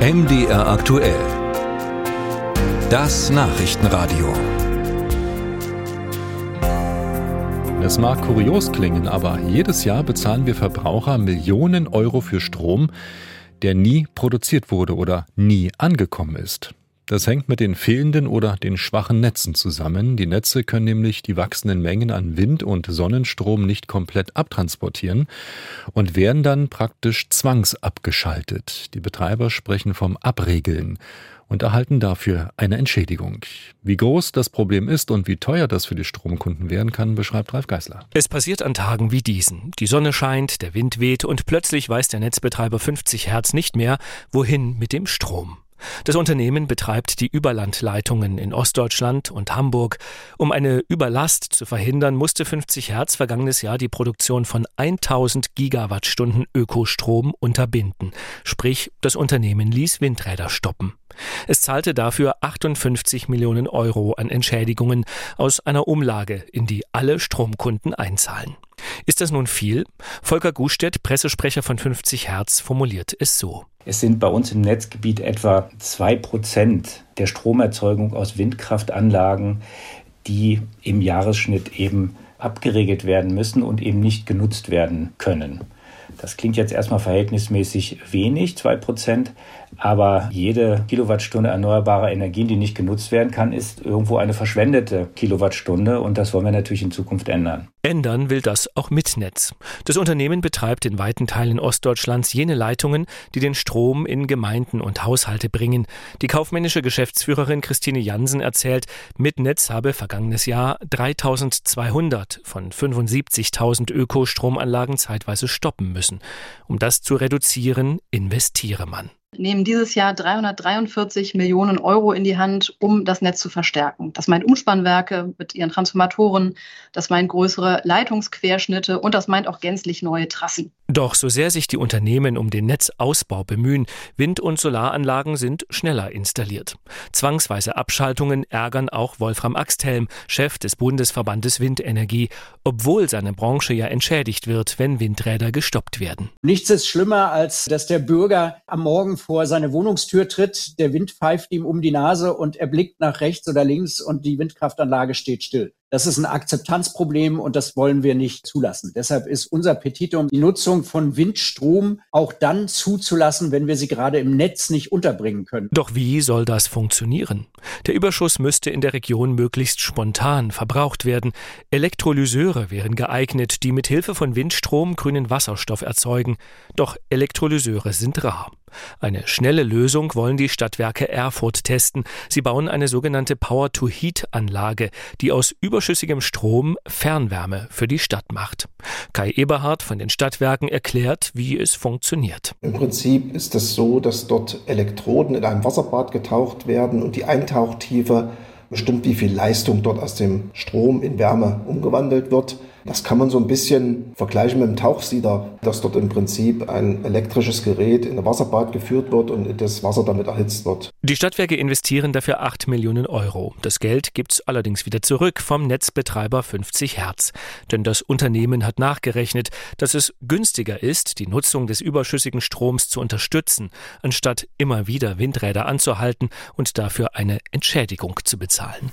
MDR aktuell. Das Nachrichtenradio. Es mag kurios klingen, aber jedes Jahr bezahlen wir Verbraucher Millionen Euro für Strom, der nie produziert wurde oder nie angekommen ist. Das hängt mit den fehlenden oder den schwachen Netzen zusammen. Die Netze können nämlich die wachsenden Mengen an Wind- und Sonnenstrom nicht komplett abtransportieren und werden dann praktisch zwangsabgeschaltet. Die Betreiber sprechen vom Abregeln und erhalten dafür eine Entschädigung. Wie groß das Problem ist und wie teuer das für die Stromkunden werden kann, beschreibt Ralf Geißler. Es passiert an Tagen wie diesen. Die Sonne scheint, der Wind weht und plötzlich weiß der Netzbetreiber 50 Hertz nicht mehr, wohin mit dem Strom. Das Unternehmen betreibt die Überlandleitungen in Ostdeutschland und Hamburg. Um eine Überlast zu verhindern, musste 50 Hertz vergangenes Jahr die Produktion von 1000 Gigawattstunden Ökostrom unterbinden. Sprich, das Unternehmen ließ Windräder stoppen. Es zahlte dafür 58 Millionen Euro an Entschädigungen aus einer Umlage, in die alle Stromkunden einzahlen. Ist das nun viel? Volker Gustedt, Pressesprecher von 50 Hertz, formuliert es so. Es sind bei uns im Netzgebiet etwa zwei Prozent der Stromerzeugung aus Windkraftanlagen, die im Jahresschnitt eben abgeregelt werden müssen und eben nicht genutzt werden können. Das klingt jetzt erstmal verhältnismäßig wenig, zwei Prozent, aber jede Kilowattstunde erneuerbarer Energien, die nicht genutzt werden kann, ist irgendwo eine verschwendete Kilowattstunde und das wollen wir natürlich in Zukunft ändern. Ändern will das auch mit Netz. Das Unternehmen betreibt in weiten Teilen Ostdeutschlands jene Leitungen, die den Strom in Gemeinden und Haushalte bringen. Die kaufmännische Geschäftsführerin Christine Jansen erzählt, mit Netz habe vergangenes Jahr 3200 von 75.000 Ökostromanlagen zeitweise stoppen müssen. Um das zu reduzieren, investiere man nehmen dieses Jahr 343 Millionen Euro in die Hand, um das Netz zu verstärken. Das meint Umspannwerke mit ihren Transformatoren, das meint größere Leitungsquerschnitte und das meint auch gänzlich neue Trassen. Doch so sehr sich die Unternehmen um den Netzausbau bemühen, Wind- und Solaranlagen sind schneller installiert. Zwangsweise Abschaltungen ärgern auch Wolfram Axthelm, Chef des Bundesverbandes Windenergie, obwohl seine Branche ja entschädigt wird, wenn Windräder gestoppt werden. Nichts ist schlimmer, als dass der Bürger am Morgen vor seine Wohnungstür tritt, der Wind pfeift ihm um die Nase und er blickt nach rechts oder links und die Windkraftanlage steht still. Das ist ein Akzeptanzproblem und das wollen wir nicht zulassen. Deshalb ist unser Petitum, die Nutzung von Windstrom auch dann zuzulassen, wenn wir sie gerade im Netz nicht unterbringen können. Doch wie soll das funktionieren? Der Überschuss müsste in der Region möglichst spontan verbraucht werden. Elektrolyseure wären geeignet, die mit Hilfe von Windstrom grünen Wasserstoff erzeugen. Doch Elektrolyseure sind rar. Eine schnelle Lösung wollen die Stadtwerke Erfurt testen. Sie bauen eine sogenannte Power-to-Heat-Anlage, die aus überschüssigem Strom Fernwärme für die Stadt macht. Kai Eberhard von den Stadtwerken erklärt, wie es funktioniert. Im Prinzip ist es so, dass dort Elektroden in einem Wasserbad getaucht werden und die Eintauchtiefe bestimmt, wie viel Leistung dort aus dem Strom in Wärme umgewandelt wird. Das kann man so ein bisschen vergleichen mit dem Tauchsieder, dass dort im Prinzip ein elektrisches Gerät in ein Wasserbad geführt wird und das Wasser damit erhitzt wird. Die Stadtwerke investieren dafür 8 Millionen Euro. Das Geld gibt es allerdings wieder zurück vom Netzbetreiber 50 Hertz. Denn das Unternehmen hat nachgerechnet, dass es günstiger ist, die Nutzung des überschüssigen Stroms zu unterstützen, anstatt immer wieder Windräder anzuhalten und dafür eine Entschädigung zu bezahlen.